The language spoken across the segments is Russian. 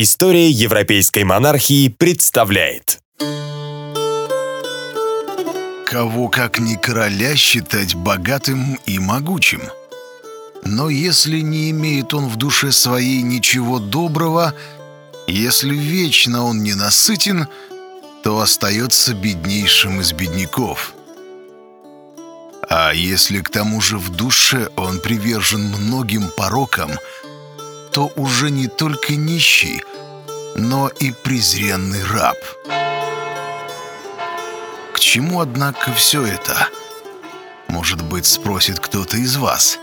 История европейской монархии представляет. Кого как не короля считать богатым и могучим. Но если не имеет он в душе своей ничего доброго, если вечно он не насытен, то остается беднейшим из бедняков. А если к тому же в душе он привержен многим порокам – то уже не только нищий, но и презренный раб. К чему, однако, все это? Может быть, спросит кто-то из вас.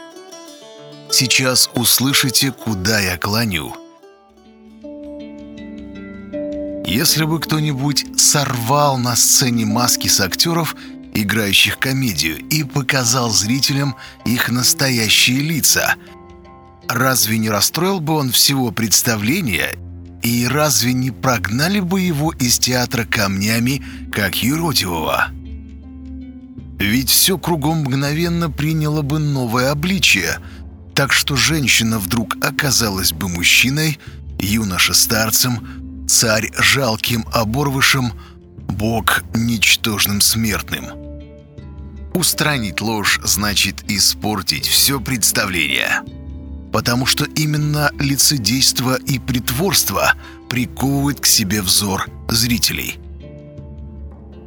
Сейчас услышите, куда я клоню. Если бы кто-нибудь сорвал на сцене маски с актеров, играющих комедию, и показал зрителям их настоящие лица – Разве не расстроил бы он всего представления и разве не прогнали бы его из театра камнями, как юродивого? Ведь все кругом мгновенно приняло бы новое обличие, так что женщина вдруг оказалась бы мужчиной, юноша старцем, царь жалким оборвышем, бог ничтожным смертным. Устранить ложь значит испортить все представление потому что именно лицедейство и притворство приковывают к себе взор зрителей.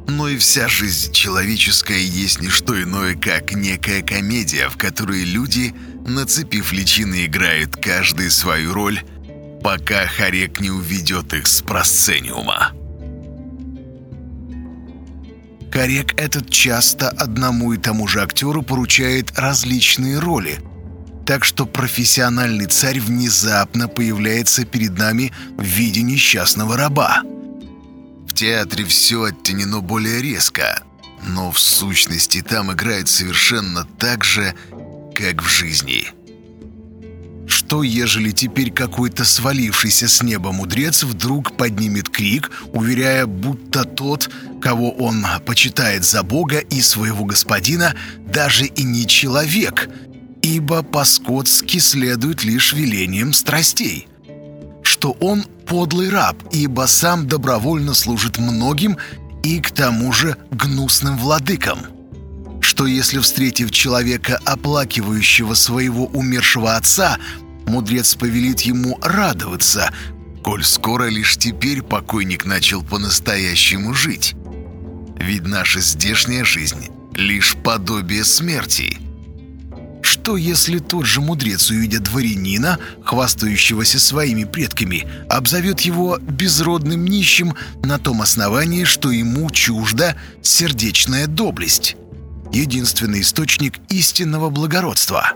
Но и вся жизнь человеческая есть не что иное, как некая комедия, в которой люди, нацепив личины, играют каждый свою роль, пока Харек не уведет их с просцениума. Харек этот часто одному и тому же актеру поручает различные роли, так что профессиональный царь внезапно появляется перед нами в виде несчастного раба. В театре все оттенено более резко, но в сущности там играет совершенно так же, как в жизни. Что, ежели теперь какой-то свалившийся с неба мудрец вдруг поднимет крик, уверяя, будто тот, кого он почитает за Бога и своего господина, даже и не человек — ибо по-скотски следует лишь велением страстей, что он подлый раб, ибо сам добровольно служит многим и к тому же гнусным владыкам, что если, встретив человека, оплакивающего своего умершего отца, мудрец повелит ему радоваться, коль скоро лишь теперь покойник начал по-настоящему жить. Ведь наша здешняя жизнь — лишь подобие смерти — что, если тот же мудрец, увидя дворянина, хвастающегося своими предками, обзовет его безродным нищим на том основании, что ему чужда сердечная доблесть, единственный источник истинного благородства?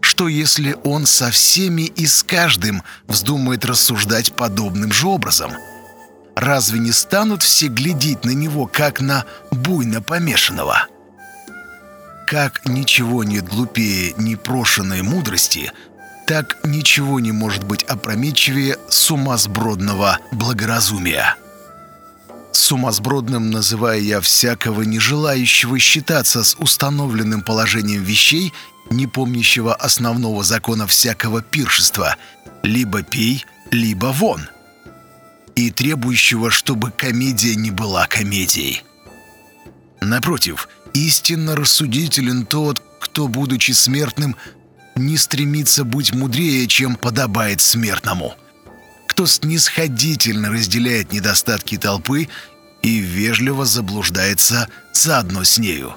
Что, если он со всеми и с каждым вздумает рассуждать подобным же образом? Разве не станут все глядеть на него, как на буйно помешанного?» Как ничего нет глупее непрошенной мудрости, так ничего не может быть опрометчивее сумасбродного благоразумия. Сумасбродным называя я всякого не желающего считаться с установленным положением вещей, не помнящего основного закона всякого пиршества «либо пей, либо вон», и требующего, чтобы комедия не была комедией. Напротив, Истинно рассудителен тот, кто, будучи смертным, не стремится быть мудрее, чем подобает смертному. Кто снисходительно разделяет недостатки толпы и вежливо заблуждается заодно с нею.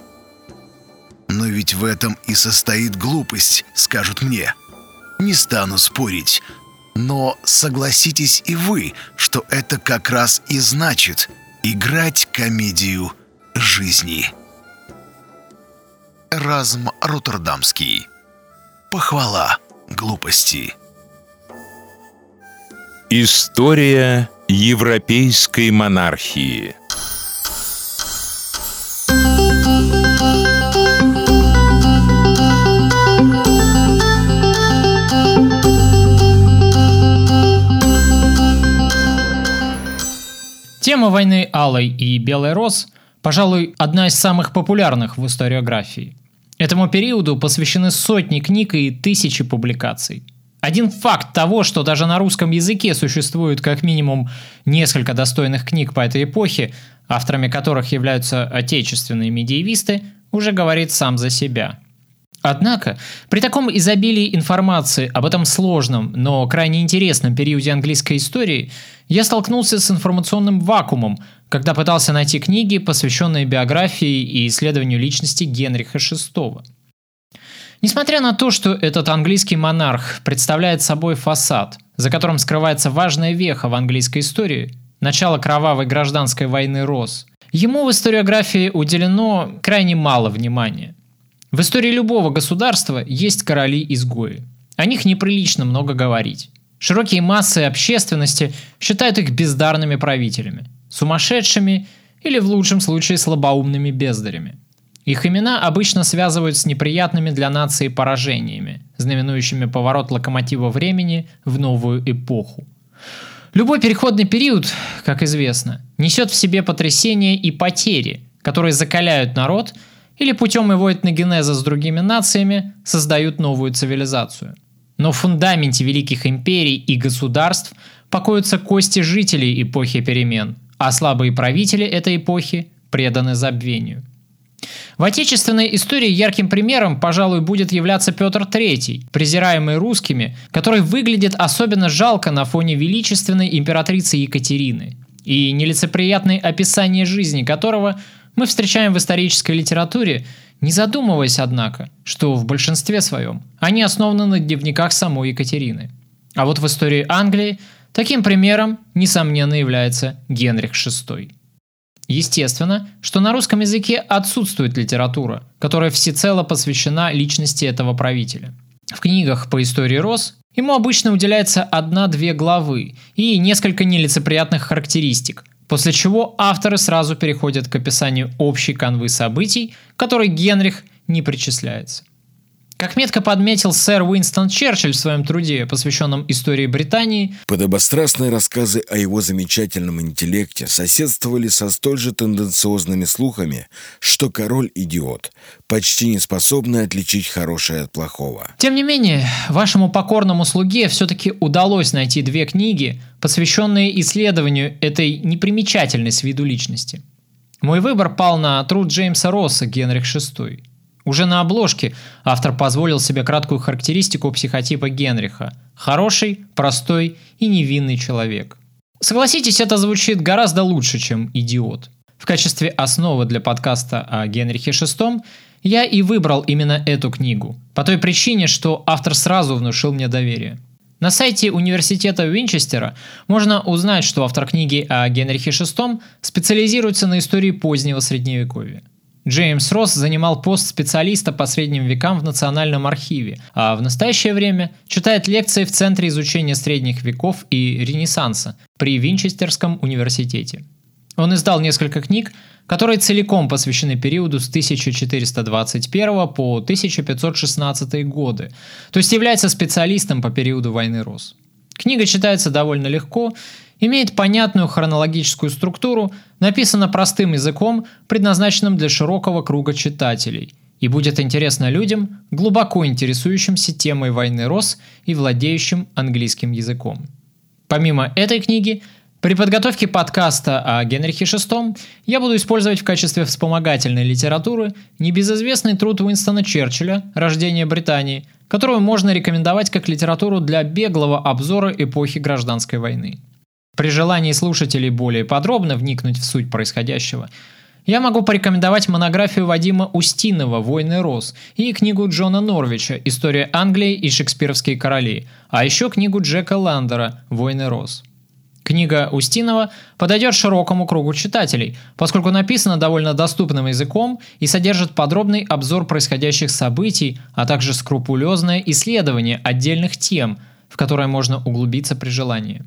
Но ведь в этом и состоит глупость, скажут мне. Не стану спорить, но согласитесь и вы, что это как раз и значит играть комедию жизни. Эразм Роттердамский. Похвала глупости. История европейской монархии. Тема войны Алой и Белой Рос, пожалуй, одна из самых популярных в историографии. Этому периоду посвящены сотни книг и тысячи публикаций. Один факт того, что даже на русском языке существует как минимум несколько достойных книг по этой эпохе, авторами которых являются отечественные медиевисты, уже говорит сам за себя. Однако, при таком изобилии информации об этом сложном, но крайне интересном периоде английской истории, я столкнулся с информационным вакуумом, когда пытался найти книги, посвященные биографии и исследованию личности Генриха VI. Несмотря на то, что этот английский монарх представляет собой фасад, за которым скрывается важная веха в английской истории, начало кровавой гражданской войны Рос, ему в историографии уделено крайне мало внимания. В истории любого государства есть короли-изгои. О них неприлично много говорить. Широкие массы общественности считают их бездарными правителями, сумасшедшими или в лучшем случае слабоумными бездарями. Их имена обычно связывают с неприятными для нации поражениями, знаменующими поворот локомотива времени в новую эпоху. Любой переходный период, как известно, несет в себе потрясения и потери, которые закаляют народ или путем его этногенеза с другими нациями создают новую цивилизацию. Но в фундаменте великих империй и государств покоятся кости жителей эпохи перемен, а слабые правители этой эпохи преданы забвению. В отечественной истории ярким примером, пожалуй, будет являться Петр III, презираемый русскими, который выглядит особенно жалко на фоне величественной императрицы Екатерины, и нелицеприятное описание жизни которого мы встречаем в исторической литературе, не задумываясь, однако, что в большинстве своем они основаны на дневниках самой Екатерины. А вот в истории Англии таким примером, несомненно, является Генрих VI. Естественно, что на русском языке отсутствует литература, которая всецело посвящена личности этого правителя. В книгах по истории Рос ему обычно уделяется одна-две главы и несколько нелицеприятных характеристик, после чего авторы сразу переходят к описанию общей канвы событий, которой Генрих не причисляется. Как метко подметил сэр Уинстон Черчилль в своем труде, посвященном истории Британии, подобострастные рассказы о его замечательном интеллекте соседствовали со столь же тенденциозными слухами, что король – идиот, почти не способный отличить хорошее от плохого. Тем не менее, вашему покорному слуге все-таки удалось найти две книги, посвященные исследованию этой непримечательной с виду личности. Мой выбор пал на труд Джеймса Росса «Генрих VI». Уже на обложке автор позволил себе краткую характеристику психотипа Генриха. Хороший, простой и невинный человек. Согласитесь, это звучит гораздо лучше, чем «идиот». В качестве основы для подкаста о Генрихе VI я и выбрал именно эту книгу, по той причине, что автор сразу внушил мне доверие. На сайте университета Винчестера можно узнать, что автор книги о Генрихе VI специализируется на истории позднего средневековья. Джеймс Росс занимал пост специалиста по средним векам в Национальном архиве, а в настоящее время читает лекции в Центре изучения средних веков и Ренессанса при Винчестерском университете. Он издал несколько книг, которые целиком посвящены периоду с 1421 по 1516 годы, то есть является специалистом по периоду войны Рос. Книга читается довольно легко имеет понятную хронологическую структуру, написана простым языком, предназначенным для широкого круга читателей, и будет интересна людям, глубоко интересующимся темой войны Рос и владеющим английским языком. Помимо этой книги, при подготовке подкаста о Генрихе VI я буду использовать в качестве вспомогательной литературы небезызвестный труд Уинстона Черчилля «Рождение Британии», которую можно рекомендовать как литературу для беглого обзора эпохи гражданской войны. При желании слушателей более подробно вникнуть в суть происходящего, я могу порекомендовать монографию Вадима Устинова «Войны Рос» и книгу Джона Норвича «История Англии и шекспировские короли», а еще книгу Джека Ландера «Войны Рос». Книга Устинова подойдет широкому кругу читателей, поскольку написана довольно доступным языком и содержит подробный обзор происходящих событий, а также скрупулезное исследование отдельных тем, в которые можно углубиться при желании.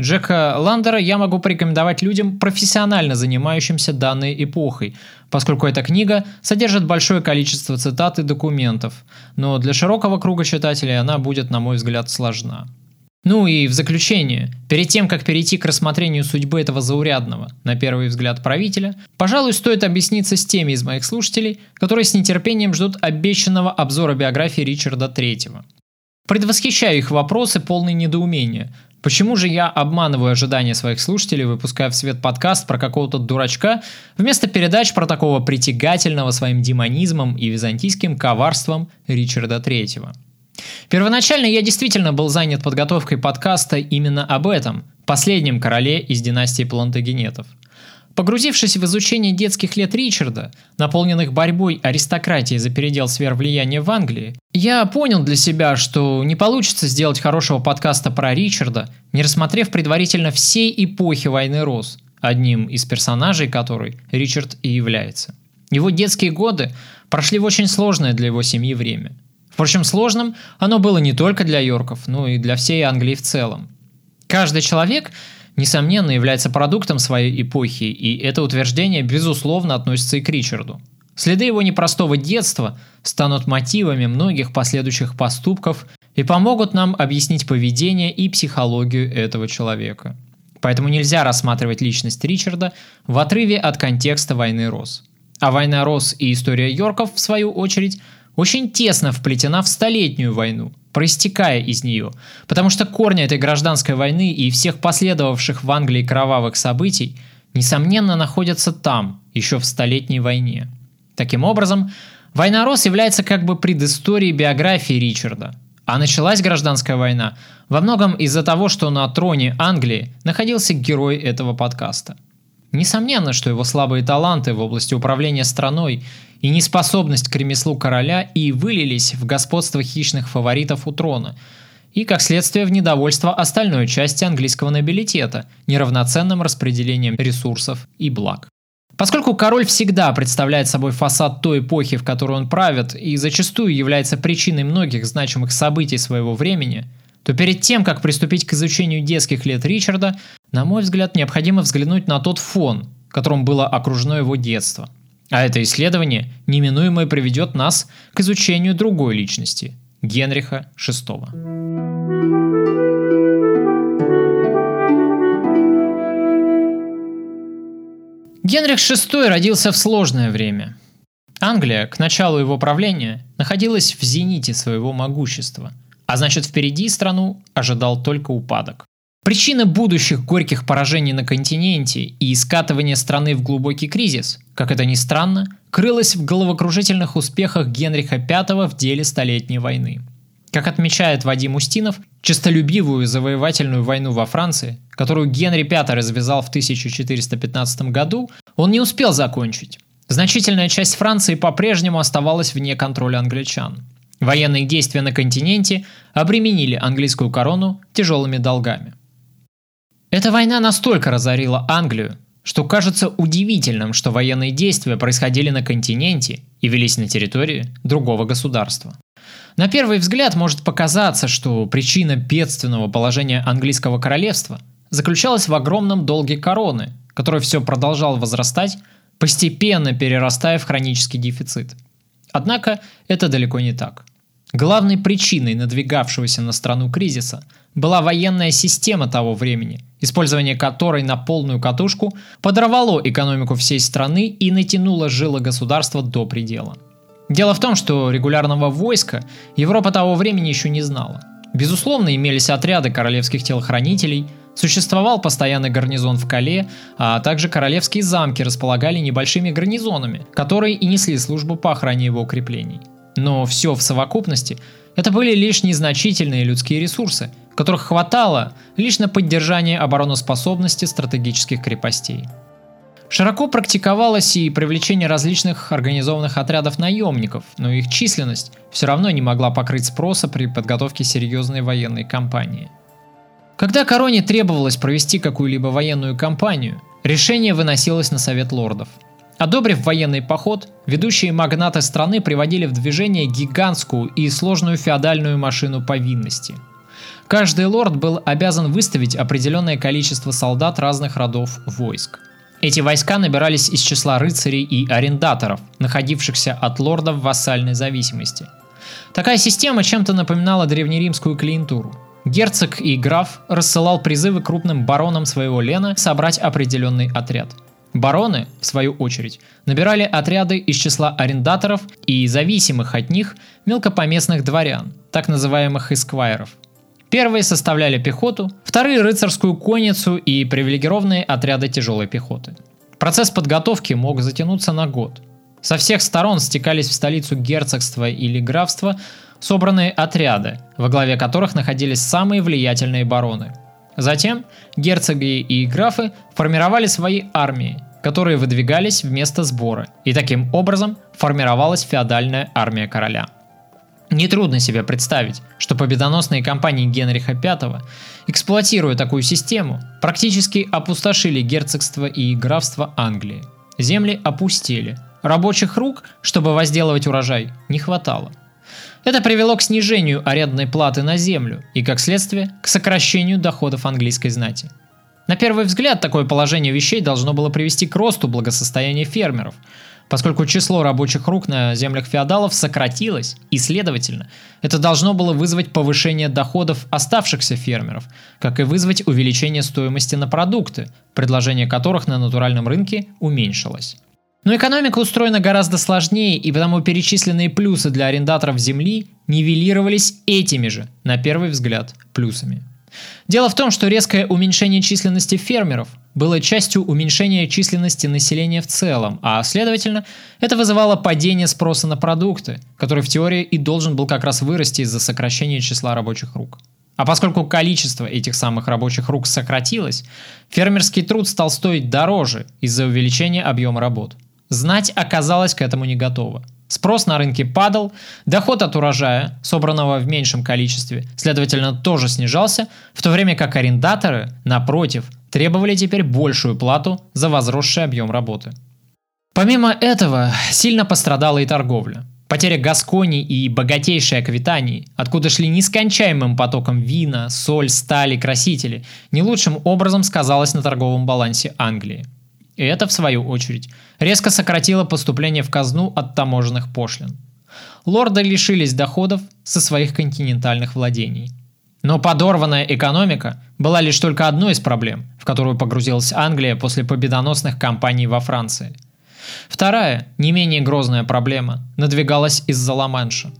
Джека Ландера я могу порекомендовать людям, профессионально занимающимся данной эпохой, поскольку эта книга содержит большое количество цитат и документов, но для широкого круга читателей она будет, на мой взгляд, сложна. Ну и в заключение, перед тем, как перейти к рассмотрению судьбы этого заурядного, на первый взгляд, правителя, пожалуй, стоит объясниться с теми из моих слушателей, которые с нетерпением ждут обещанного обзора биографии Ричарда III. Предвосхищаю их вопросы, полные недоумения. Почему же я обманываю ожидания своих слушателей, выпуская в свет подкаст про какого-то дурачка, вместо передач про такого притягательного своим демонизмом и византийским коварством Ричарда Третьего? Первоначально я действительно был занят подготовкой подкаста именно об этом, последнем короле из династии Плантагенетов. Погрузившись в изучение детских лет Ричарда, наполненных борьбой аристократии за передел сфер влияния в Англии, я понял для себя, что не получится сделать хорошего подкаста про Ричарда, не рассмотрев предварительно всей эпохи войны Роз, одним из персонажей которой Ричард и является. Его детские годы прошли в очень сложное для его семьи время. Впрочем, сложным оно было не только для Йорков, но и для всей Англии в целом. Каждый человек – несомненно, является продуктом своей эпохи, и это утверждение, безусловно, относится и к Ричарду. Следы его непростого детства станут мотивами многих последующих поступков и помогут нам объяснить поведение и психологию этого человека. Поэтому нельзя рассматривать личность Ричарда в отрыве от контекста войны Рос. А война Рос и история Йорков, в свою очередь, очень тесно вплетена в Столетнюю войну, проистекая из нее, потому что корни этой гражданской войны и всех последовавших в Англии кровавых событий, несомненно, находятся там, еще в Столетней войне. Таким образом, война Рос является как бы предысторией биографии Ричарда, а началась гражданская война во многом из-за того, что на троне Англии находился герой этого подкаста – Несомненно, что его слабые таланты в области управления страной и неспособность к ремеслу короля и вылились в господство хищных фаворитов у трона, и, как следствие, в недовольство остальной части английского нобилитета неравноценным распределением ресурсов и благ. Поскольку король всегда представляет собой фасад той эпохи, в которой он правит, и зачастую является причиной многих значимых событий своего времени – то перед тем, как приступить к изучению детских лет Ричарда, на мой взгляд, необходимо взглянуть на тот фон, которым было окружено его детство. А это исследование неминуемо приведет нас к изучению другой личности – Генриха VI. Генрих VI родился в сложное время. Англия к началу его правления находилась в зените своего могущества – а значит впереди страну ожидал только упадок. Причина будущих горьких поражений на континенте и скатывания страны в глубокий кризис, как это ни странно, крылась в головокружительных успехах Генриха V в деле Столетней войны. Как отмечает Вадим Устинов, честолюбивую завоевательную войну во Франции, которую Генри V развязал в 1415 году, он не успел закончить. Значительная часть Франции по-прежнему оставалась вне контроля англичан. Военные действия на континенте обременили английскую корону тяжелыми долгами. Эта война настолько разорила Англию, что кажется удивительным, что военные действия происходили на континенте и велись на территории другого государства. На первый взгляд может показаться, что причина бедственного положения английского королевства заключалась в огромном долге короны, который все продолжал возрастать, постепенно перерастая в хронический дефицит – Однако это далеко не так. Главной причиной надвигавшегося на страну кризиса была военная система того времени, использование которой на полную катушку подорвало экономику всей страны и натянуло жило государства до предела. Дело в том, что регулярного войска Европа того времени еще не знала. Безусловно, имелись отряды королевских телохранителей, Существовал постоянный гарнизон в Кале, а также королевские замки располагали небольшими гарнизонами, которые и несли службу по охране его укреплений. Но все в совокупности это были лишь незначительные людские ресурсы, которых хватало лишь на поддержание обороноспособности стратегических крепостей. Широко практиковалось и привлечение различных организованных отрядов наемников, но их численность все равно не могла покрыть спроса при подготовке серьезной военной кампании. Когда короне требовалось провести какую-либо военную кампанию, решение выносилось на Совет лордов. Одобрив военный поход, ведущие магнаты страны приводили в движение гигантскую и сложную феодальную машину повинности. Каждый лорд был обязан выставить определенное количество солдат разных родов войск. Эти войска набирались из числа рыцарей и арендаторов, находившихся от лордов в вассальной зависимости. Такая система чем-то напоминала древнеримскую клиентуру – Герцог и граф рассылал призывы крупным баронам своего Лена собрать определенный отряд. Бароны, в свою очередь, набирали отряды из числа арендаторов и зависимых от них мелкопоместных дворян, так называемых эсквайров. Первые составляли пехоту, вторые – рыцарскую конницу и привилегированные отряды тяжелой пехоты. Процесс подготовки мог затянуться на год. Со всех сторон стекались в столицу герцогства или графства собранные отряды, во главе которых находились самые влиятельные бароны. Затем герцоги и графы формировали свои армии, которые выдвигались вместо сбора, и таким образом формировалась феодальная армия короля – Нетрудно себе представить, что победоносные кампании Генриха V, эксплуатируя такую систему, практически опустошили герцогство и графство Англии. Земли опустели, рабочих рук, чтобы возделывать урожай, не хватало. Это привело к снижению арендной платы на землю и, как следствие, к сокращению доходов английской знати. На первый взгляд, такое положение вещей должно было привести к росту благосостояния фермеров – поскольку число рабочих рук на землях феодалов сократилось, и, следовательно, это должно было вызвать повышение доходов оставшихся фермеров, как и вызвать увеличение стоимости на продукты, предложение которых на натуральном рынке уменьшилось. Но экономика устроена гораздо сложнее, и потому перечисленные плюсы для арендаторов земли нивелировались этими же, на первый взгляд, плюсами. Дело в том, что резкое уменьшение численности фермеров было частью уменьшения численности населения в целом, а следовательно, это вызывало падение спроса на продукты, который в теории и должен был как раз вырасти из-за сокращения числа рабочих рук. А поскольку количество этих самых рабочих рук сократилось, фермерский труд стал стоить дороже из-за увеличения объема работ. Знать оказалось к этому не готова. Спрос на рынке падал, доход от урожая, собранного в меньшем количестве, следовательно, тоже снижался, в то время как арендаторы, напротив, требовали теперь большую плату за возросший объем работы. Помимо этого, сильно пострадала и торговля. Потеря Гаскони и богатейшей Аквитании, откуда шли нескончаемым потоком вина, соль, стали, красители, не лучшим образом сказалась на торговом балансе Англии. И это, в свою очередь, резко сократило поступление в казну от таможенных пошлин. Лорды лишились доходов со своих континентальных владений. Но подорванная экономика была лишь только одной из проблем, в которую погрузилась Англия после победоносных кампаний во Франции. Вторая, не менее грозная проблема, надвигалась из-за Ла-Манша.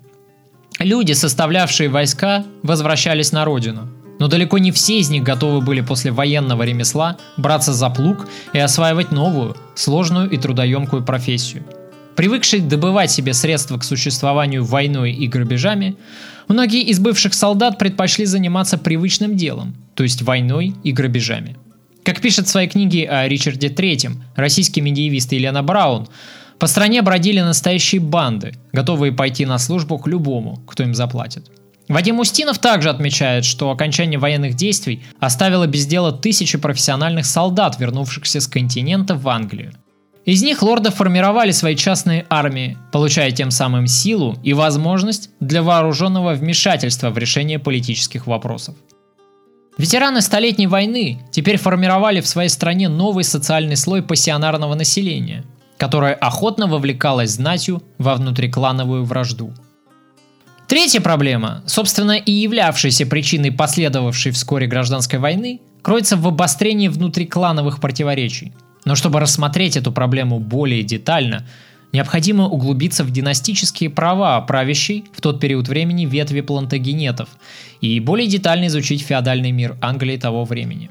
Люди, составлявшие войска, возвращались на родину. Но далеко не все из них готовы были после военного ремесла браться за плуг и осваивать новую, сложную и трудоемкую профессию. Привыкшие добывать себе средства к существованию войной и грабежами, Многие из бывших солдат предпочли заниматься привычным делом, то есть войной и грабежами. Как пишет в своей книге о Ричарде III, российский медиевист Елена Браун, по стране бродили настоящие банды, готовые пойти на службу к любому, кто им заплатит. Вадим Устинов также отмечает, что окончание военных действий оставило без дела тысячи профессиональных солдат, вернувшихся с континента в Англию. Из них лорды формировали свои частные армии, получая тем самым силу и возможность для вооруженного вмешательства в решение политических вопросов. Ветераны Столетней войны теперь формировали в своей стране новый социальный слой пассионарного населения, которое охотно вовлекалось знатью во внутриклановую вражду. Третья проблема, собственно и являвшаяся причиной последовавшей вскоре гражданской войны, кроется в обострении внутриклановых противоречий – но чтобы рассмотреть эту проблему более детально, необходимо углубиться в династические права правящей в тот период времени ветви плантагенетов и более детально изучить феодальный мир Англии того времени.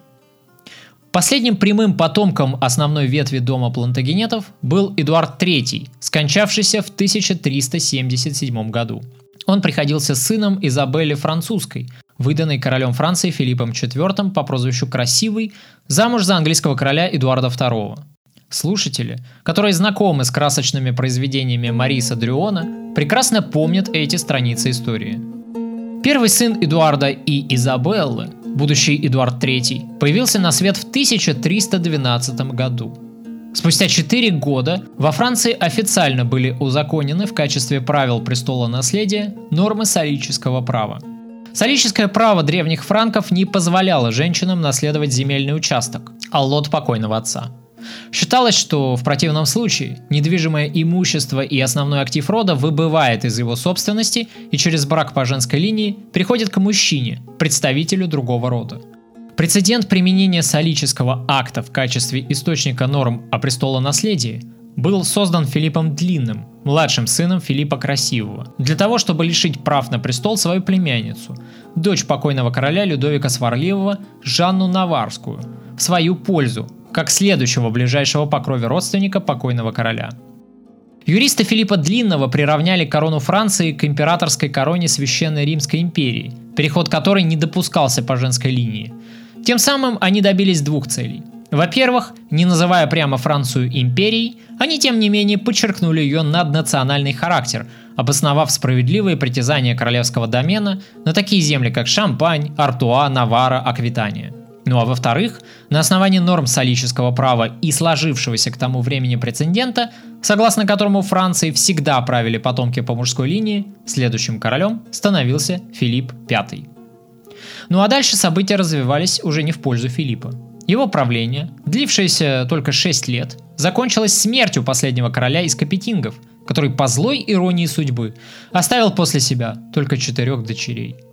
Последним прямым потомком основной ветви дома плантагенетов был Эдуард III, скончавшийся в 1377 году. Он приходился сыном Изабеллы Французской, выданной королем Франции Филиппом IV по прозвищу Красивый, замуж за английского короля Эдуарда II. Слушатели, которые знакомы с красочными произведениями Мариса Дрюона, прекрасно помнят эти страницы истории. Первый сын Эдуарда и Изабеллы, будущий Эдуард III, появился на свет в 1312 году. Спустя 4 года во Франции официально были узаконены в качестве правил престола наследия нормы солического права – Солическое право древних франков не позволяло женщинам наследовать земельный участок, а лот покойного отца. Считалось, что в противном случае недвижимое имущество и основной актив рода выбывает из его собственности и через брак по женской линии приходит к мужчине, представителю другого рода. Прецедент применения солического акта в качестве источника норм о престолонаследии был создан Филиппом Длинным, младшим сыном Филиппа Красивого, для того, чтобы лишить прав на престол свою племянницу, дочь покойного короля Людовика Сварливого, Жанну Наварскую, в свою пользу, как следующего ближайшего по крови родственника покойного короля. Юристы Филиппа Длинного приравняли корону Франции к императорской короне Священной Римской империи, переход которой не допускался по женской линии. Тем самым они добились двух целей. Во-первых, не называя прямо Францию империей, они тем не менее подчеркнули ее наднациональный характер, обосновав справедливые притязания королевского домена на такие земли, как Шампань, Артуа, Навара, Аквитания. Ну а во-вторых, на основании норм солического права и сложившегося к тому времени прецедента, согласно которому Франции всегда правили потомки по мужской линии, следующим королем становился Филипп V. Ну а дальше события развивались уже не в пользу Филиппа. Его правление, длившееся только 6 лет, закончилось смертью последнего короля из Капетингов, который по злой иронии судьбы оставил после себя только четырех дочерей –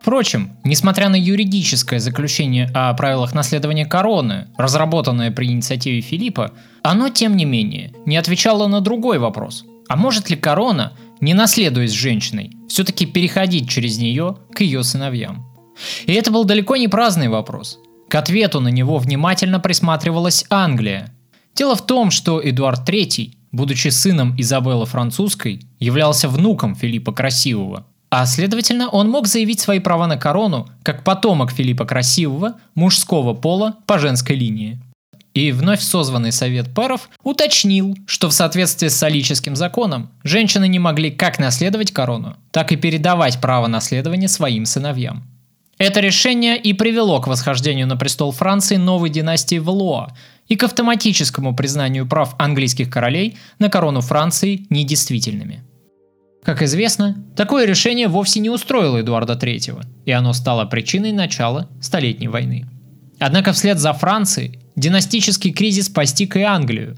Впрочем, несмотря на юридическое заключение о правилах наследования короны, разработанное при инициативе Филиппа, оно, тем не менее, не отвечало на другой вопрос. А может ли корона, не наследуясь женщиной, все-таки переходить через нее к ее сыновьям? И это был далеко не праздный вопрос. К ответу на него внимательно присматривалась Англия. Дело в том, что Эдуард III, будучи сыном Изабеллы Французской, являлся внуком Филиппа Красивого, а следовательно, он мог заявить свои права на корону как потомок Филиппа Красивого, мужского пола по женской линии. И вновь созванный совет паров уточнил, что в соответствии с солическим законом женщины не могли как наследовать корону, так и передавать право наследования своим сыновьям. Это решение и привело к восхождению на престол Франции новой династии Валуа и к автоматическому признанию прав английских королей на корону Франции недействительными. Как известно, такое решение вовсе не устроило Эдуарда III, и оно стало причиной начала Столетней войны. Однако вслед за Францией династический кризис постиг и Англию.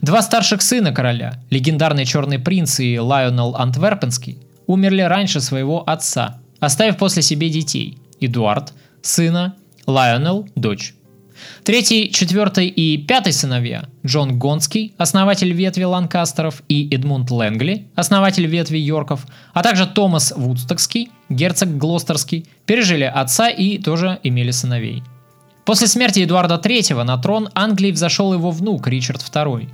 Два старших сына короля, легендарный Черный принц и Лайонел Антверпенский, умерли раньше своего отца, оставив после себе детей – Эдуард, сына, Лайонел – дочь. Третий, четвертый и пятый сыновья – Джон Гонский, основатель ветви Ланкастеров, и Эдмунд Лэнгли, основатель ветви Йорков, а также Томас Вудстокский, герцог Глостерский, пережили отца и тоже имели сыновей. После смерти Эдуарда III на трон Англии взошел его внук Ричард II.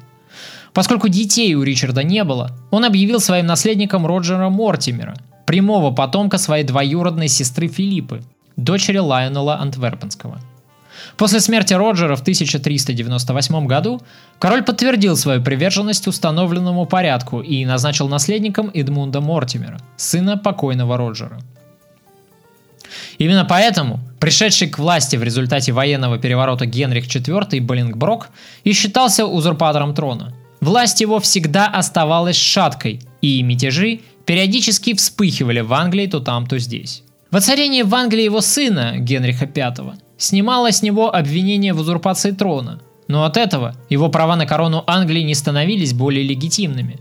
Поскольку детей у Ричарда не было, он объявил своим наследником Роджера Мортимера, прямого потомка своей двоюродной сестры Филиппы, дочери Лайонела Антверпенского – После смерти Роджера в 1398 году король подтвердил свою приверженность установленному порядку и назначил наследником Эдмунда Мортимера, сына покойного Роджера. Именно поэтому пришедший к власти в результате военного переворота Генрих IV Болингброк и считался узурпатором трона. Власть его всегда оставалась шаткой, и мятежи периодически вспыхивали в Англии то там, то здесь. Воцарение в Англии его сына, Генриха V, снимало с него обвинение в узурпации трона, но от этого его права на корону Англии не становились более легитимными.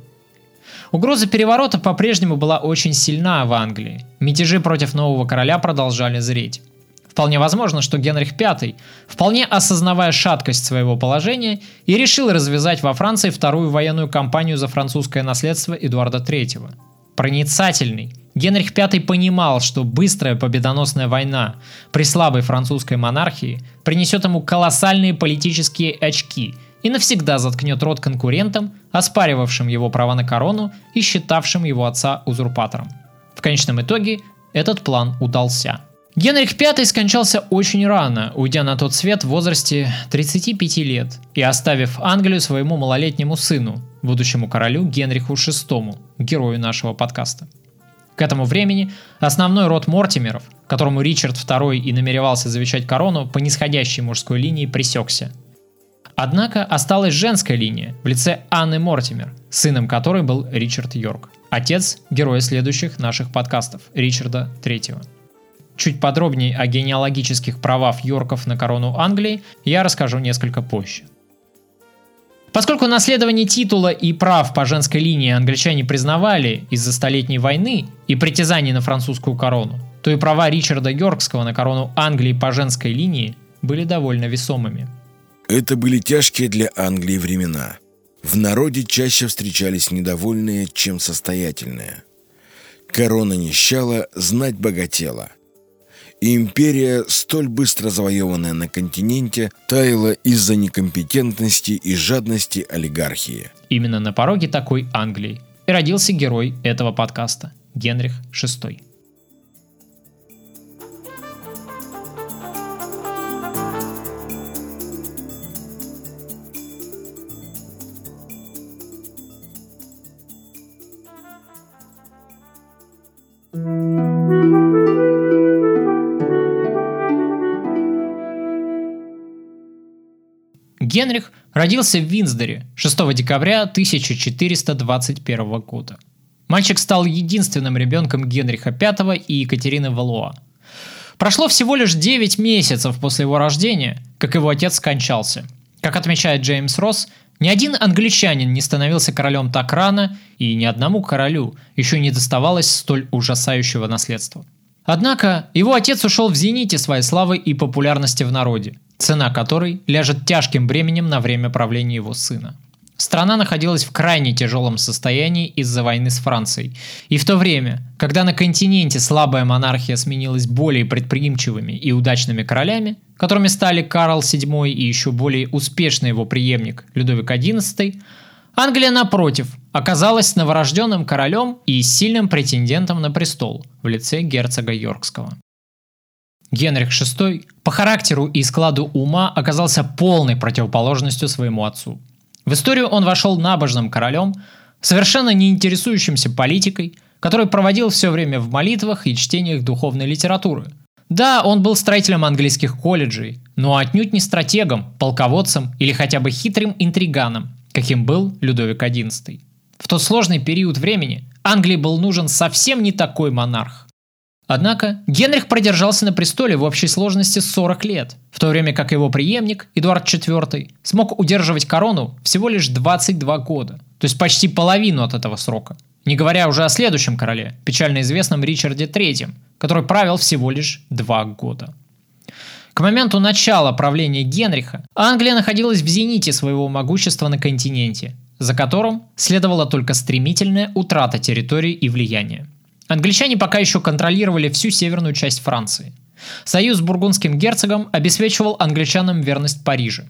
Угроза переворота по-прежнему была очень сильна в Англии. Мятежи против нового короля продолжали зреть. Вполне возможно, что Генрих V, вполне осознавая шаткость своего положения, и решил развязать во Франции вторую военную кампанию за французское наследство Эдуарда III. Проницательный, Генрих V понимал, что быстрая победоносная война при слабой французской монархии принесет ему колоссальные политические очки и навсегда заткнет рот конкурентам, оспаривавшим его права на корону и считавшим его отца узурпатором. В конечном итоге этот план удался. Генрих V скончался очень рано, уйдя на тот свет в возрасте 35 лет и оставив Англию своему малолетнему сыну, будущему королю Генриху VI, герою нашего подкаста. К этому времени основной род Мортимеров, которому Ричард II и намеревался завещать корону, по нисходящей мужской линии пресекся. Однако осталась женская линия в лице Анны Мортимер, сыном которой был Ричард Йорк, отец героя следующих наших подкастов Ричарда III. Чуть подробнее о генеалогических правах Йорков на корону Англии я расскажу несколько позже. Поскольку наследование титула и прав по женской линии англичане признавали из-за Столетней войны и притязаний на французскую корону, то и права Ричарда Йоркского на корону Англии по женской линии были довольно весомыми. Это были тяжкие для Англии времена. В народе чаще встречались недовольные, чем состоятельные. Корона нищала, знать богатела. И империя, столь быстро завоеванная на континенте, таяла из-за некомпетентности и жадности олигархии. Именно на пороге такой Англии и родился герой этого подкаста – Генрих VI. Генрих родился в Винсдоре 6 декабря 1421 года. Мальчик стал единственным ребенком Генриха V и Екатерины Валуа. Прошло всего лишь 9 месяцев после его рождения, как его отец скончался. Как отмечает Джеймс Росс, ни один англичанин не становился королем так рано, и ни одному королю еще не доставалось столь ужасающего наследства. Однако его отец ушел в зените своей славы и популярности в народе, цена которой ляжет тяжким бременем на время правления его сына. Страна находилась в крайне тяжелом состоянии из-за войны с Францией. И в то время, когда на континенте слабая монархия сменилась более предприимчивыми и удачными королями, которыми стали Карл VII и еще более успешный его преемник Людовик XI, Англия, напротив, оказалась новорожденным королем и сильным претендентом на престол в лице герцога Йоркского. Генрих VI по характеру и складу ума оказался полной противоположностью своему отцу – в историю он вошел набожным королем, совершенно не интересующимся политикой, который проводил все время в молитвах и чтениях духовной литературы. Да, он был строителем английских колледжей, но отнюдь не стратегом, полководцем или хотя бы хитрым интриганом, каким был Людовик XI. В тот сложный период времени Англии был нужен совсем не такой монарх. Однако Генрих продержался на престоле в общей сложности 40 лет, в то время как его преемник, Эдуард IV, смог удерживать корону всего лишь 22 года, то есть почти половину от этого срока. Не говоря уже о следующем короле, печально известном Ричарде III, который правил всего лишь два года. К моменту начала правления Генриха Англия находилась в зените своего могущества на континенте, за которым следовала только стремительная утрата территории и влияния. Англичане пока еще контролировали всю северную часть Франции. Союз с бургундским герцогом обеспечивал англичанам верность Парижа.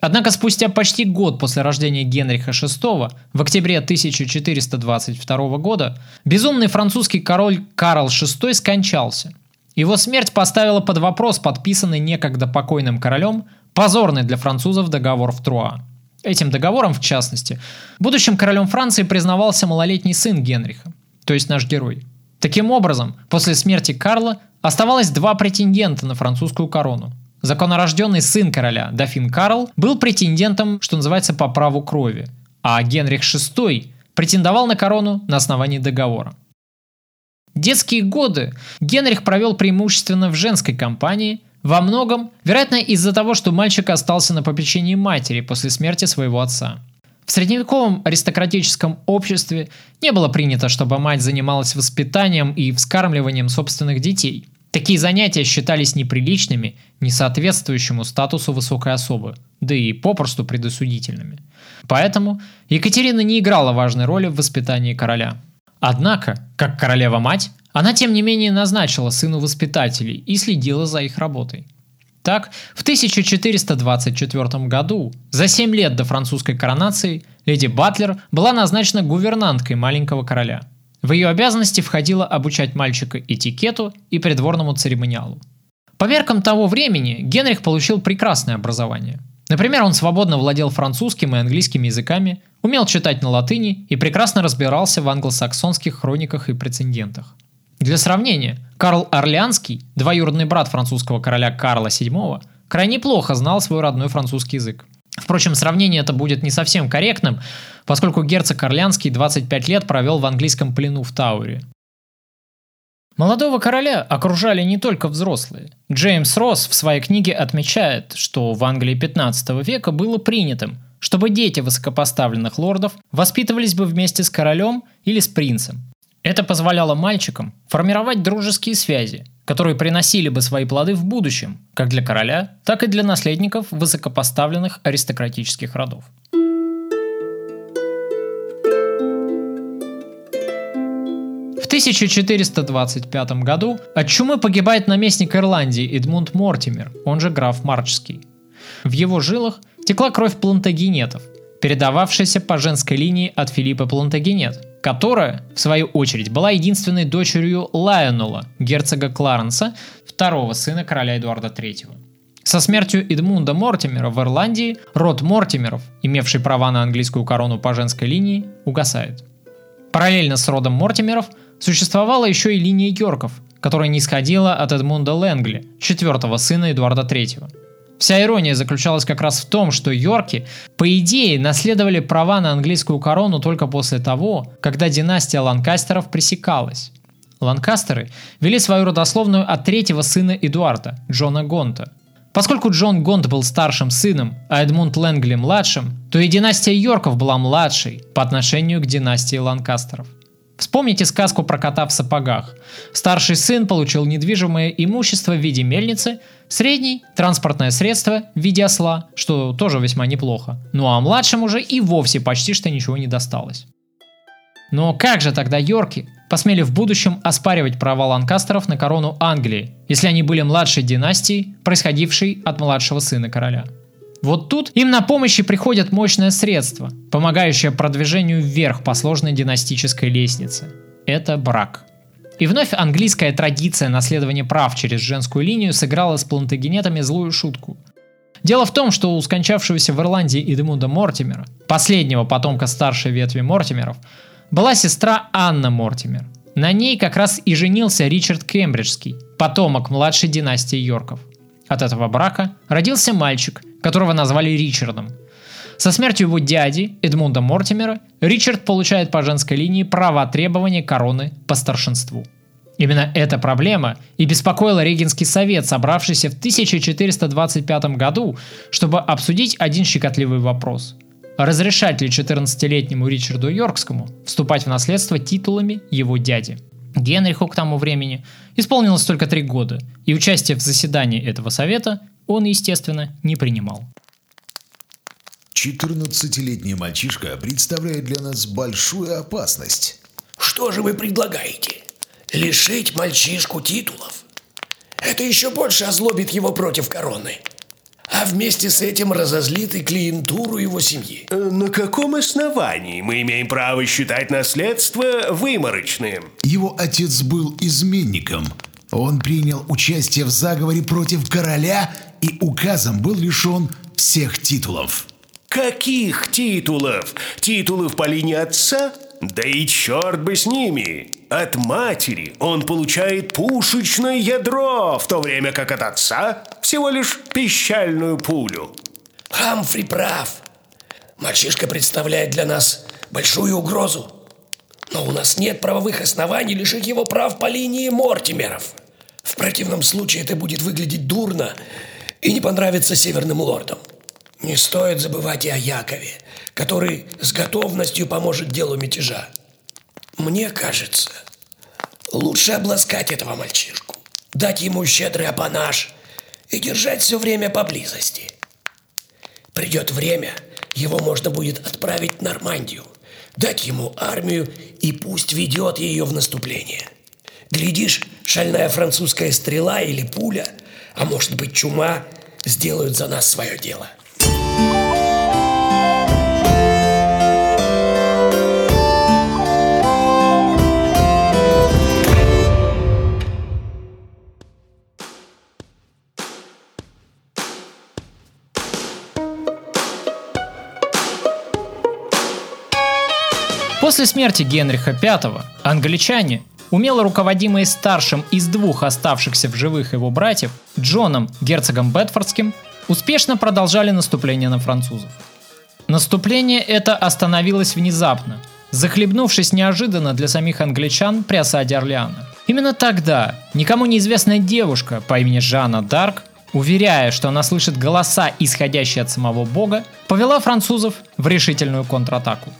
Однако спустя почти год после рождения Генриха VI, в октябре 1422 года, безумный французский король Карл VI скончался. Его смерть поставила под вопрос подписанный некогда покойным королем позорный для французов договор в Труа. Этим договором, в частности, будущим королем Франции признавался малолетний сын Генриха, то есть наш герой – Таким образом, после смерти Карла оставалось два претендента на французскую корону. Законорожденный сын короля, дофин Карл, был претендентом, что называется, по праву крови, а Генрих VI претендовал на корону на основании договора. Детские годы Генрих провел преимущественно в женской компании, во многом, вероятно, из-за того, что мальчик остался на попечении матери после смерти своего отца – в средневековом аристократическом обществе не было принято, чтобы мать занималась воспитанием и вскармливанием собственных детей. Такие занятия считались неприличными, не соответствующему статусу высокой особы, да и попросту предосудительными. Поэтому Екатерина не играла важной роли в воспитании короля. Однако, как королева-мать, она тем не менее назначила сыну воспитателей и следила за их работой. Так, в 1424 году, за 7 лет до французской коронации, леди Батлер была назначена гувернанткой маленького короля. В ее обязанности входило обучать мальчика этикету и придворному церемониалу. По меркам того времени Генрих получил прекрасное образование. Например, он свободно владел французским и английским языками, умел читать на латыни и прекрасно разбирался в англосаксонских хрониках и прецедентах. Для сравнения, Карл Орлеанский, двоюродный брат французского короля Карла VII, крайне плохо знал свой родной французский язык. Впрочем, сравнение это будет не совсем корректным, поскольку герцог Орлеанский 25 лет провел в английском плену в Тауре. Молодого короля окружали не только взрослые. Джеймс Росс в своей книге отмечает, что в Англии 15 века было принятым, чтобы дети высокопоставленных лордов воспитывались бы вместе с королем или с принцем. Это позволяло мальчикам формировать дружеские связи, которые приносили бы свои плоды в будущем, как для короля, так и для наследников высокопоставленных аристократических родов. В 1425 году от чумы погибает наместник Ирландии Эдмунд Мортимер, он же граф Марчский. В его жилах текла кровь плантагенетов, передававшаяся по женской линии от Филиппа Плантагенет, которая, в свою очередь, была единственной дочерью Лайонела, герцога Кларенса, второго сына короля Эдуарда III. Со смертью Эдмунда Мортимера в Ирландии род Мортимеров, имевший права на английскую корону по женской линии, угасает. Параллельно с родом Мортимеров существовала еще и линия Йорков, которая не исходила от Эдмунда Лэнгли, четвертого сына Эдуарда III. Вся ирония заключалась как раз в том, что Йорки, по идее, наследовали права на английскую корону только после того, когда династия Ланкастеров пресекалась. Ланкастеры вели свою родословную от третьего сына Эдуарда, Джона Гонта. Поскольку Джон Гонт был старшим сыном, а Эдмунд Лэнгли младшим, то и династия Йорков была младшей по отношению к династии Ланкастеров. Вспомните сказку про кота в сапогах. Старший сын получил недвижимое имущество в виде мельницы, средний – транспортное средство в виде осла, что тоже весьма неплохо. Ну а младшим уже и вовсе почти что ничего не досталось. Но как же тогда Йорки посмели в будущем оспаривать права Ланкастеров на корону Англии, если они были младшей династией, происходившей от младшего сына короля? Вот тут им на помощь и приходит мощное средство, помогающее продвижению вверх по сложной династической лестнице. Это брак. И вновь английская традиция наследования прав через женскую линию сыграла с плантагенетами злую шутку. Дело в том, что у скончавшегося в Ирландии Эдмунда Мортимера, последнего потомка старшей ветви Мортимеров, была сестра Анна Мортимер. На ней как раз и женился Ричард Кембриджский, потомок младшей династии Йорков. От этого брака родился мальчик – которого назвали Ричардом. Со смертью его дяди, Эдмунда Мортимера, Ричард получает по женской линии право требования короны по старшинству. Именно эта проблема и беспокоила Регенский совет, собравшийся в 1425 году, чтобы обсудить один щекотливый вопрос. Разрешать ли 14-летнему Ричарду Йоркскому вступать в наследство титулами его дяди? Генриху к тому времени исполнилось только три года, и участие в заседании этого совета он, естественно, не принимал. 14-летний мальчишка представляет для нас большую опасность. Что же вы предлагаете? Лишить мальчишку титулов? Это еще больше озлобит его против короны. А вместе с этим разозлит и клиентуру его семьи. Э, на каком основании мы имеем право считать наследство выморочным? Его отец был изменником. Он принял участие в заговоре против короля и указом был лишен всех титулов. Каких титулов? Титулов по линии отца? Да и черт бы с ними! От матери он получает пушечное ядро, в то время как от отца всего лишь пищальную пулю. Хамфри прав. Мальчишка представляет для нас большую угрозу. Но у нас нет правовых оснований лишить его прав по линии Мортимеров. В противном случае это будет выглядеть дурно и не понравится северным лордам. Не стоит забывать и о Якове, который с готовностью поможет делу мятежа. Мне кажется, лучше обласкать этого мальчишку, дать ему щедрый апанаж и держать все время поблизости. Придет время, его можно будет отправить в Нормандию, дать ему армию и пусть ведет ее в наступление. Глядишь, шальная французская стрела или пуля, а может быть чума, сделают за нас свое дело. После смерти Генриха V англичане умело руководимые старшим из двух оставшихся в живых его братьев, Джоном, герцогом Бетфордским, успешно продолжали наступление на французов. Наступление это остановилось внезапно, захлебнувшись неожиданно для самих англичан при осаде Орлеана. Именно тогда никому неизвестная девушка по имени Жанна Дарк уверяя, что она слышит голоса, исходящие от самого бога, повела французов в решительную контратаку.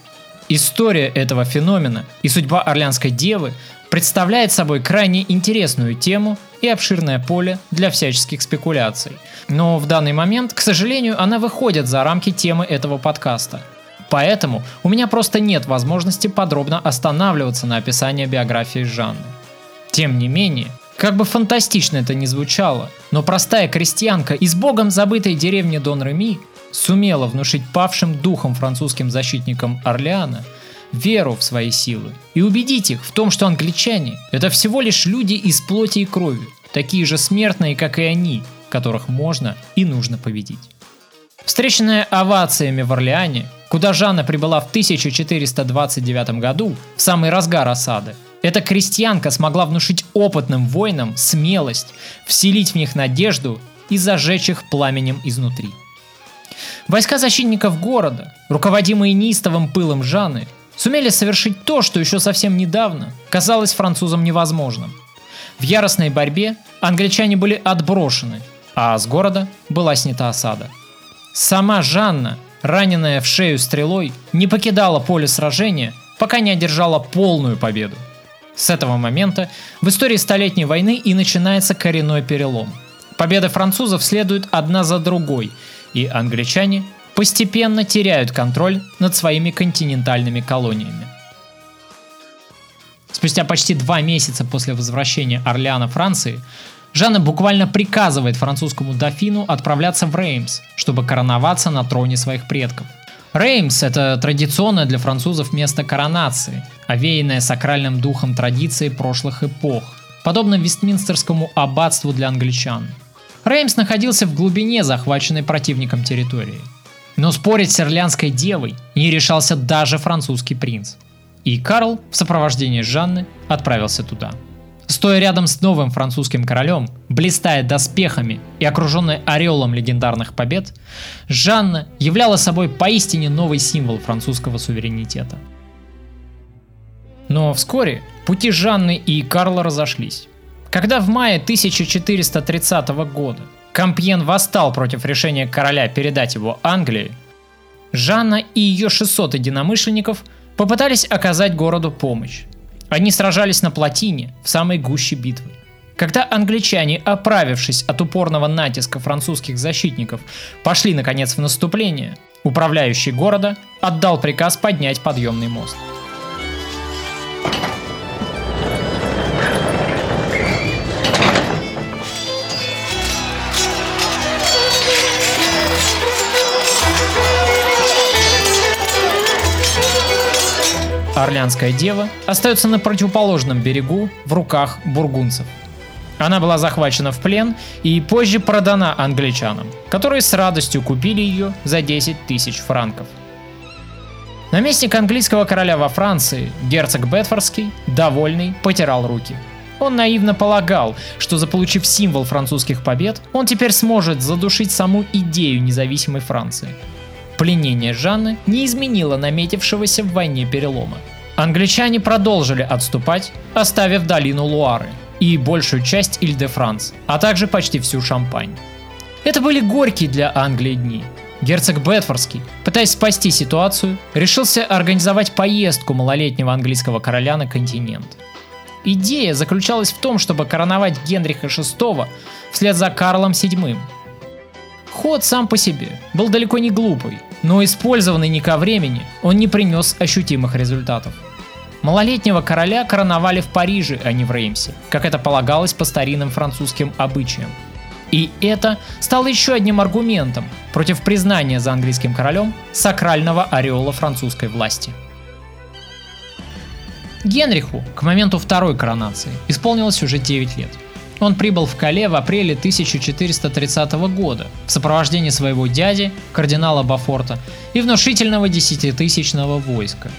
История этого феномена и судьба Орлеанской девы представляет собой крайне интересную тему и обширное поле для всяческих спекуляций. Но в данный момент, к сожалению, она выходит за рамки темы этого подкаста. Поэтому у меня просто нет возможности подробно останавливаться на описании биографии Жанны. Тем не менее, как бы фантастично это ни звучало, но простая крестьянка из богом забытой деревни Дон Реми сумела внушить павшим духом французским защитникам Орлеана веру в свои силы и убедить их в том, что англичане – это всего лишь люди из плоти и крови, такие же смертные, как и они, которых можно и нужно победить. Встреченная овациями в Орлеане, куда Жанна прибыла в 1429 году, в самый разгар осады, эта крестьянка смогла внушить опытным воинам смелость, вселить в них надежду и зажечь их пламенем изнутри. Войска защитников города, руководимые неистовым пылом Жанны, сумели совершить то, что еще совсем недавно казалось французам невозможным. В яростной борьбе англичане были отброшены, а с города была снята осада. Сама Жанна, раненая в шею стрелой, не покидала поле сражения, пока не одержала полную победу. С этого момента в истории Столетней войны и начинается коренной перелом. Победы французов следуют одна за другой, и англичане постепенно теряют контроль над своими континентальными колониями. Спустя почти два месяца после возвращения Орлеана Франции, Жанна буквально приказывает французскому дофину отправляться в Реймс, чтобы короноваться на троне своих предков – Реймс – это традиционное для французов место коронации, овеянное сакральным духом традиции прошлых эпох, подобно Вестминстерскому аббатству для англичан. Реймс находился в глубине захваченной противником территории. Но спорить с Ирландской девой не решался даже французский принц. И Карл в сопровождении Жанны отправился туда – Стоя рядом с новым французским королем, блистая доспехами и окруженная ореолом легендарных побед, Жанна являла собой поистине новый символ французского суверенитета. Но вскоре пути Жанны и Карла разошлись. Когда в мае 1430 года Кампьен восстал против решения короля передать его Англии, Жанна и ее 600 единомышленников попытались оказать городу помощь, они сражались на плотине, в самой гуще битвы. Когда англичане, оправившись от упорного натиска французских защитников, пошли наконец в наступление, управляющий города отдал приказ поднять подъемный мост – Орлянская дева остается на противоположном берегу в руках бургунцев. Она была захвачена в плен и позже продана англичанам, которые с радостью купили ее за 10 тысяч франков. Наместник английского короля во Франции, герцог Бетфордский, довольный, потирал руки. Он наивно полагал, что заполучив символ французских побед, он теперь сможет задушить саму идею независимой Франции – Пленение Жанны не изменило наметившегося в войне перелома. Англичане продолжили отступать, оставив долину Луары и большую часть Иль-де-Франс, а также почти всю Шампань. Это были горькие для Англии дни. Герцог Бетфордский, пытаясь спасти ситуацию, решился организовать поездку малолетнего английского короля на континент. Идея заключалась в том, чтобы короновать Генриха VI вслед за Карлом VII, Ход сам по себе был далеко не глупый, но использованный не ко времени, он не принес ощутимых результатов. Малолетнего короля короновали в Париже, а не в Реймсе, как это полагалось по старинным французским обычаям. И это стало еще одним аргументом против признания за английским королем сакрального ореола французской власти. Генриху к моменту второй коронации исполнилось уже 9 лет – он прибыл в Кале в апреле 1430 года в сопровождении своего дяди, кардинала Бафорта, и внушительного десятитысячного войска.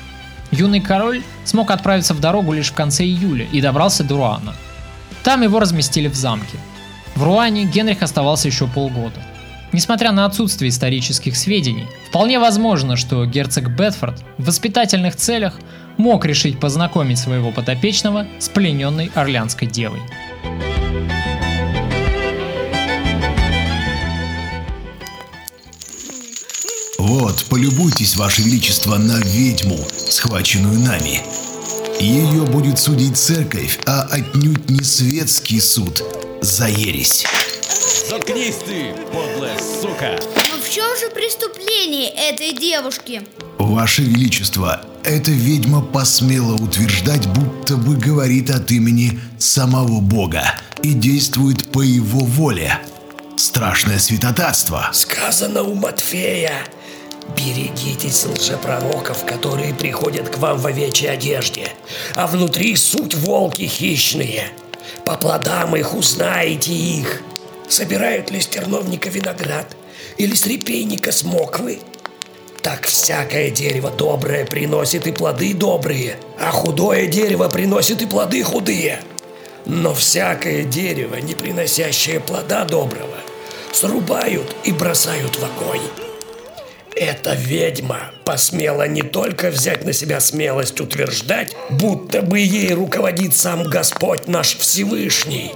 Юный король смог отправиться в дорогу лишь в конце июля и добрался до Руана. Там его разместили в замке. В Руане Генрих оставался еще полгода. Несмотря на отсутствие исторических сведений, вполне возможно, что герцог Бетфорд в воспитательных целях мог решить познакомить своего подопечного с плененной Орлянской девой. Вот, полюбуйтесь, Ваше Величество, на ведьму, схваченную нами. Ее будет судить церковь, а отнюдь не светский суд за ересь. Заткнись ты, подлая сука! Но в чем же преступление этой девушки? Ваше Величество, эта ведьма посмела утверждать, будто бы говорит от имени самого Бога и действует по его воле. Страшное святотатство. Сказано у Матфея. Берегитесь лжепророков, которые приходят к вам в овечьей одежде, а внутри суть волки хищные. По плодам их узнаете их. Собирают ли с терновника виноград или с репейника смоквы? Так всякое дерево доброе приносит и плоды добрые, а худое дерево приносит и плоды худые. Но всякое дерево, не приносящее плода доброго, срубают и бросают в огонь. Эта ведьма посмела не только взять на себя смелость утверждать, будто бы ей руководит сам Господь наш Всевышний,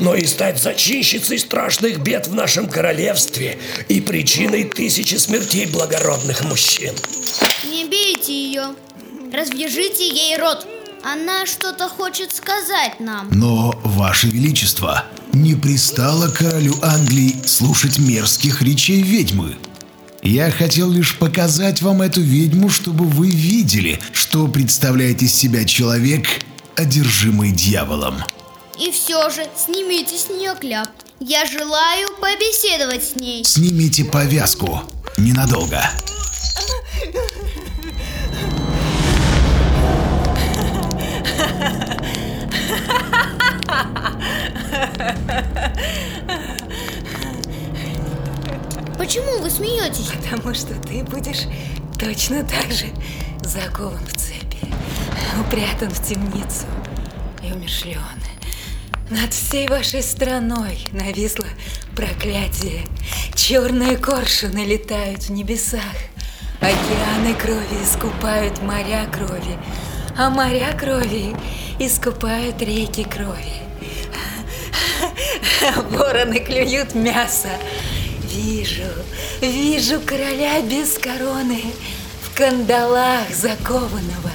но и стать зачинщицей страшных бед в нашем королевстве и причиной тысячи смертей благородных мужчин. Не бейте ее. Развяжите ей рот. Она что-то хочет сказать нам. Но, Ваше Величество, не пристало королю Англии слушать мерзких речей ведьмы. Я хотел лишь показать вам эту ведьму, чтобы вы видели, что представляет из себя человек, одержимый дьяволом. И все же, снимите с нее кляп. Я желаю побеседовать с ней. Снимите повязку. Ненадолго. Почему вы смеетесь? Потому что ты будешь точно так же закован в цепи, упрятан в темницу и умершлен. Над всей вашей страной нависло проклятие. Черные коршуны летают в небесах. Океаны крови искупают моря крови, а моря крови искупают реки крови. Вороны клюют мясо. Вижу, вижу короля без короны в кандалах закованного,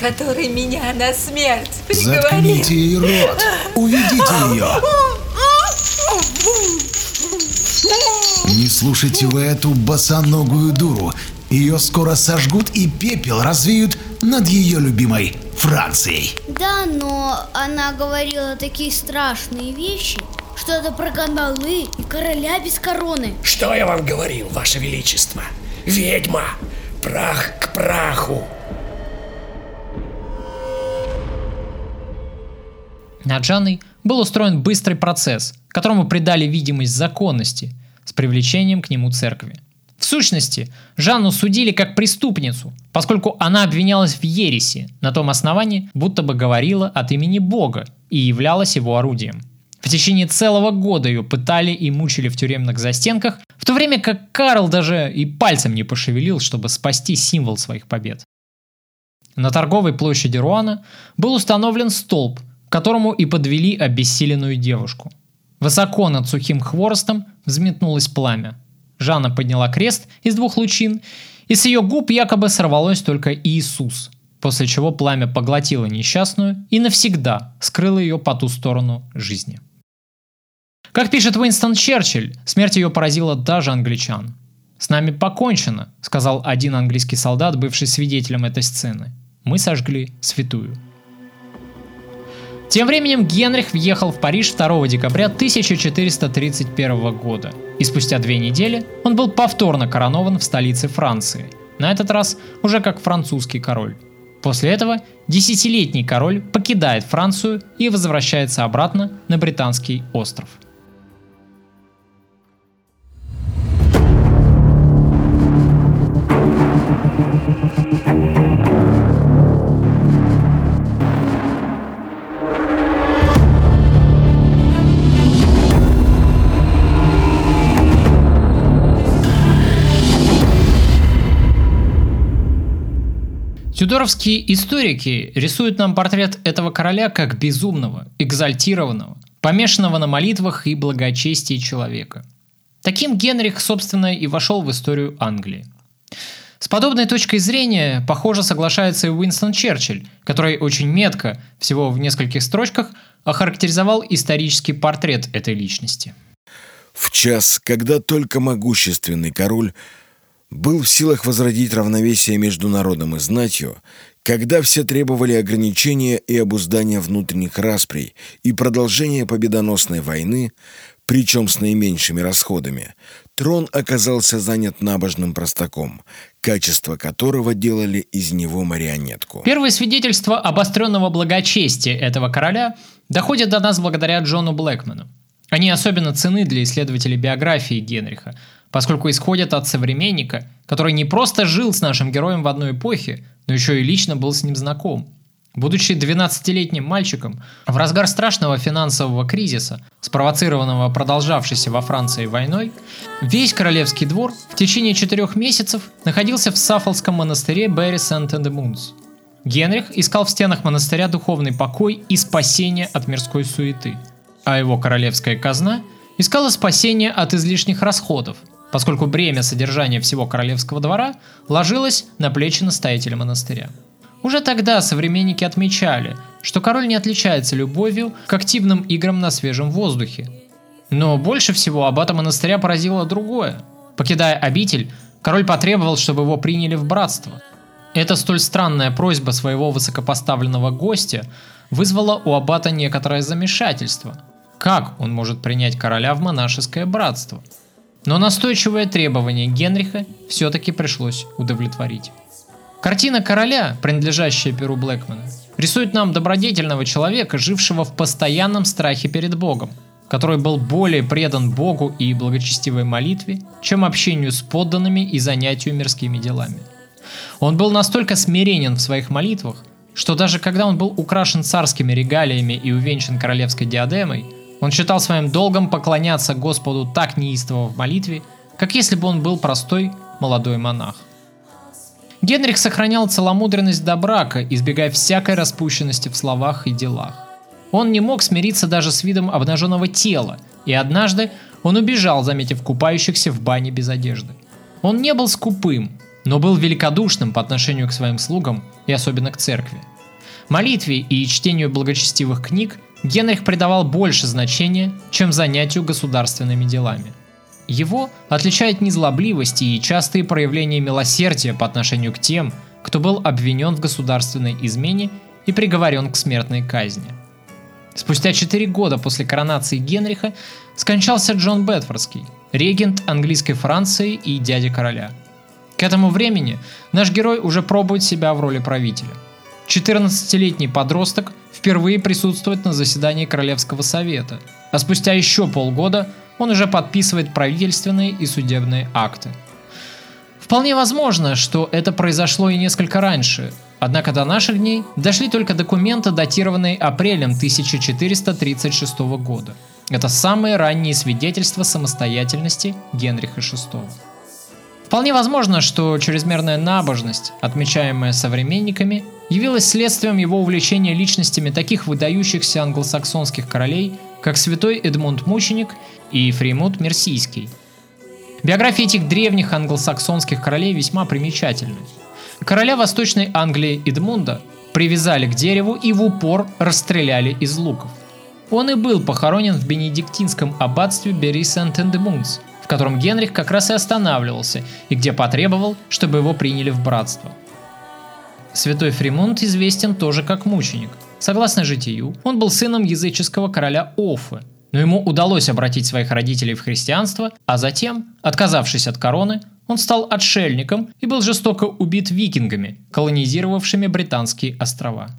который меня на смерть приговорил. Заткните ей рот. Уведите ее. Не слушайте вы эту босоногую дуру. Ее скоро сожгут и пепел развеют над ее любимой Францией. Да, но она говорила такие страшные вещи. Что-то про кандалы и короля без короны. Что я вам говорил, Ваше Величество? Ведьма! Прах к праху! Над Жанной был устроен быстрый процесс, которому придали видимость законности с привлечением к нему церкви. В сущности, Жанну судили как преступницу, поскольку она обвинялась в ереси на том основании, будто бы говорила от имени Бога и являлась его орудием. В течение целого года ее пытали и мучили в тюремных застенках, в то время как Карл даже и пальцем не пошевелил, чтобы спасти символ своих побед. На торговой площади Руана был установлен столб, к которому и подвели обессиленную девушку. Высоко над сухим хворостом взметнулось пламя. Жанна подняла крест из двух лучин, и с ее губ якобы сорвалось только Иисус, после чего пламя поглотило несчастную и навсегда скрыло ее по ту сторону жизни. Как пишет Уинстон Черчилль, смерть ее поразила даже англичан. «С нами покончено», — сказал один английский солдат, бывший свидетелем этой сцены. «Мы сожгли святую». Тем временем Генрих въехал в Париж 2 декабря 1431 года, и спустя две недели он был повторно коронован в столице Франции, на этот раз уже как французский король. После этого десятилетний король покидает Францию и возвращается обратно на британский остров. Тюдоровские историки рисуют нам портрет этого короля как безумного, экзальтированного, помешанного на молитвах и благочестии человека. Таким Генрих, собственно, и вошел в историю Англии. С подобной точкой зрения, похоже, соглашается и Уинстон Черчилль, который очень метко, всего в нескольких строчках, охарактеризовал исторический портрет этой личности. В час, когда только могущественный король был в силах возродить равновесие между народом и знатью, когда все требовали ограничения и обуздания внутренних расприй и продолжения победоносной войны, причем с наименьшими расходами, трон оказался занят набожным простаком, качество которого делали из него марионетку. Первые свидетельства обостренного благочестия этого короля доходят до нас благодаря Джону Блэкману. Они особенно цены для исследователей биографии Генриха, поскольку исходят от современника, который не просто жил с нашим героем в одной эпохе, но еще и лично был с ним знаком. Будучи 12-летним мальчиком, в разгар страшного финансового кризиса, спровоцированного продолжавшейся во Франции войной, весь королевский двор в течение четырех месяцев находился в Саффолском монастыре Берри Сент-Эндемунс. Генрих искал в стенах монастыря духовный покой и спасение от мирской суеты, а его королевская казна искала спасение от излишних расходов, поскольку бремя содержания всего королевского двора ложилось на плечи настоятеля монастыря. Уже тогда современники отмечали, что король не отличается любовью к активным играм на свежем воздухе. Но больше всего аббата монастыря поразило другое. Покидая обитель, король потребовал, чтобы его приняли в братство. Эта столь странная просьба своего высокопоставленного гостя вызвала у аббата некоторое замешательство. Как он может принять короля в монашеское братство? Но настойчивое требование Генриха все-таки пришлось удовлетворить. Картина короля, принадлежащая Перу Блэкмана, рисует нам добродетельного человека, жившего в постоянном страхе перед Богом, который был более предан Богу и благочестивой молитве, чем общению с подданными и занятию мирскими делами. Он был настолько смиренен в своих молитвах, что даже когда он был украшен царскими регалиями и увенчан королевской диадемой, он считал своим долгом поклоняться Господу так неистово в молитве, как если бы он был простой молодой монах. Генрих сохранял целомудренность до брака, избегая всякой распущенности в словах и делах. Он не мог смириться даже с видом обнаженного тела, и однажды он убежал, заметив купающихся в бане без одежды. Он не был скупым, но был великодушным по отношению к своим слугам и особенно к церкви. Молитве и чтению благочестивых книг Генрих придавал больше значения, чем занятию государственными делами. Его отличает незлобливость и частые проявления милосердия по отношению к тем, кто был обвинен в государственной измене и приговорен к смертной казни. Спустя четыре года после коронации Генриха скончался Джон Бетфордский, регент английской Франции и дядя короля. К этому времени наш герой уже пробует себя в роли правителя. 14-летний подросток впервые присутствует на заседании Королевского совета, а спустя еще полгода он уже подписывает правительственные и судебные акты. Вполне возможно, что это произошло и несколько раньше, однако до наших дней дошли только документы, датированные апрелем 1436 года. Это самые ранние свидетельства самостоятельности Генриха VI. Вполне возможно, что чрезмерная набожность, отмечаемая современниками, явилась следствием его увлечения личностями таких выдающихся англосаксонских королей, как святой Эдмунд Мученик и Фримут Мерсийский. Биографии этих древних англосаксонских королей весьма примечательны. Короля Восточной Англии Эдмунда привязали к дереву и в упор расстреляли из луков. Он и был похоронен в бенедиктинском аббатстве Бери Сент-Эндемунс, в котором Генрих как раз и останавливался, и где потребовал, чтобы его приняли в братство. Святой Фримунд известен тоже как мученик. Согласно житию, он был сыном языческого короля Офы, но ему удалось обратить своих родителей в христианство, а затем, отказавшись от короны, он стал отшельником и был жестоко убит викингами, колонизировавшими британские острова.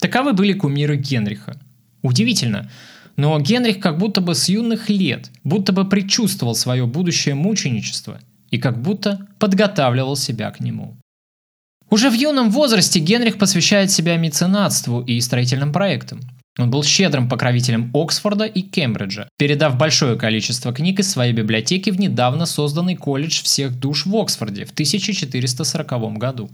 Таковы были кумиры Генриха. Удивительно, но Генрих как будто бы с юных лет, будто бы предчувствовал свое будущее мученичество и как будто подготавливал себя к нему. Уже в юном возрасте Генрих посвящает себя меценатству и строительным проектам. Он был щедрым покровителем Оксфорда и Кембриджа, передав большое количество книг из своей библиотеки в недавно созданный колледж всех душ в Оксфорде в 1440 году.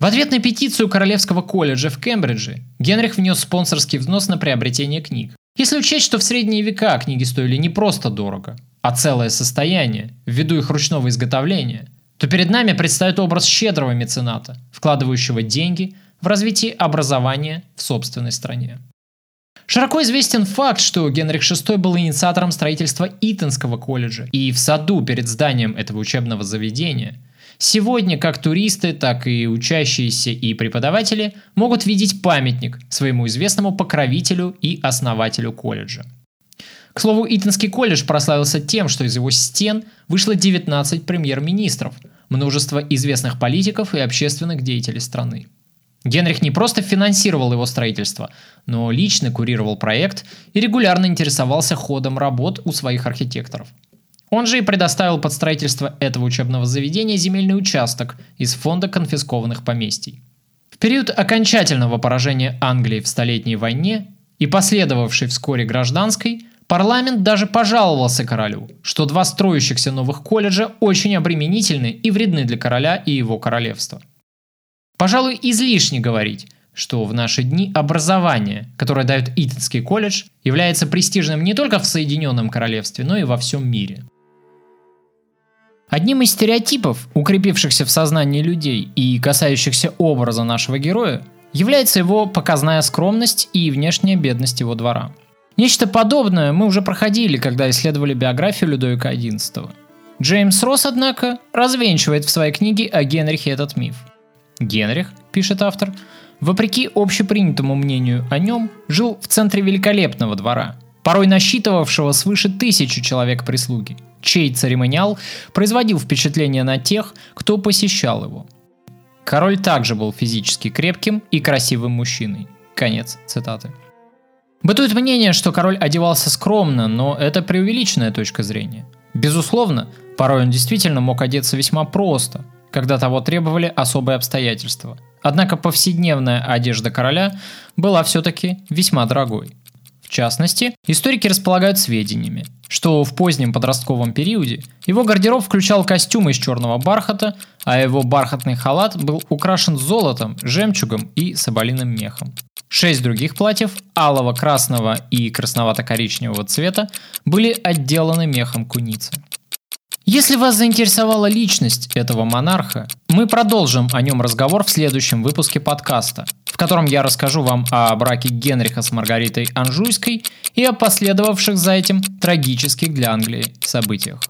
В ответ на петицию Королевского колледжа в Кембридже Генрих внес спонсорский взнос на приобретение книг. Если учесть, что в средние века книги стоили не просто дорого, а целое состояние, ввиду их ручного изготовления, то перед нами предстает образ щедрого мецената, вкладывающего деньги в развитие образования в собственной стране. Широко известен факт, что Генрих VI был инициатором строительства Итонского колледжа, и в саду перед зданием этого учебного заведения сегодня как туристы, так и учащиеся и преподаватели могут видеть памятник своему известному покровителю и основателю колледжа. К слову, Итонский колледж прославился тем, что из его стен вышло 19 премьер-министров, множество известных политиков и общественных деятелей страны. Генрих не просто финансировал его строительство, но лично курировал проект и регулярно интересовался ходом работ у своих архитекторов. Он же и предоставил под строительство этого учебного заведения земельный участок из фонда конфискованных поместий. В период окончательного поражения Англии в Столетней войне и последовавшей вскоре гражданской, Парламент даже пожаловался королю, что два строящихся новых колледжа очень обременительны и вредны для короля и его королевства. Пожалуй, излишне говорить, что в наши дни образование, которое дает Итонский колледж, является престижным не только в Соединенном Королевстве, но и во всем мире. Одним из стереотипов, укрепившихся в сознании людей и касающихся образа нашего героя, является его показная скромность и внешняя бедность его двора – Нечто подобное мы уже проходили, когда исследовали биографию Людовика XI. Джеймс Росс, однако, развенчивает в своей книге о Генрихе этот миф. Генрих, пишет автор, вопреки общепринятому мнению о нем, жил в центре великолепного двора, порой насчитывавшего свыше тысячи человек прислуги, чей церемониал производил впечатление на тех, кто посещал его. Король также был физически крепким и красивым мужчиной. Конец цитаты. Бытует мнение, что король одевался скромно, но это преувеличенная точка зрения. Безусловно, порой он действительно мог одеться весьма просто, когда того требовали особые обстоятельства. Однако повседневная одежда короля была все-таки весьма дорогой. В частности, историки располагают сведениями, что в позднем подростковом периоде его гардероб включал костюм из черного бархата, а его бархатный халат был украшен золотом, жемчугом и соболиным мехом. Шесть других платьев алого, красного и красновато-коричневого цвета были отделаны мехом куницы. Если вас заинтересовала личность этого монарха, мы продолжим о нем разговор в следующем выпуске подкаста, в котором я расскажу вам о браке Генриха с Маргаритой Анжуйской и о последовавших за этим трагических для Англии событиях.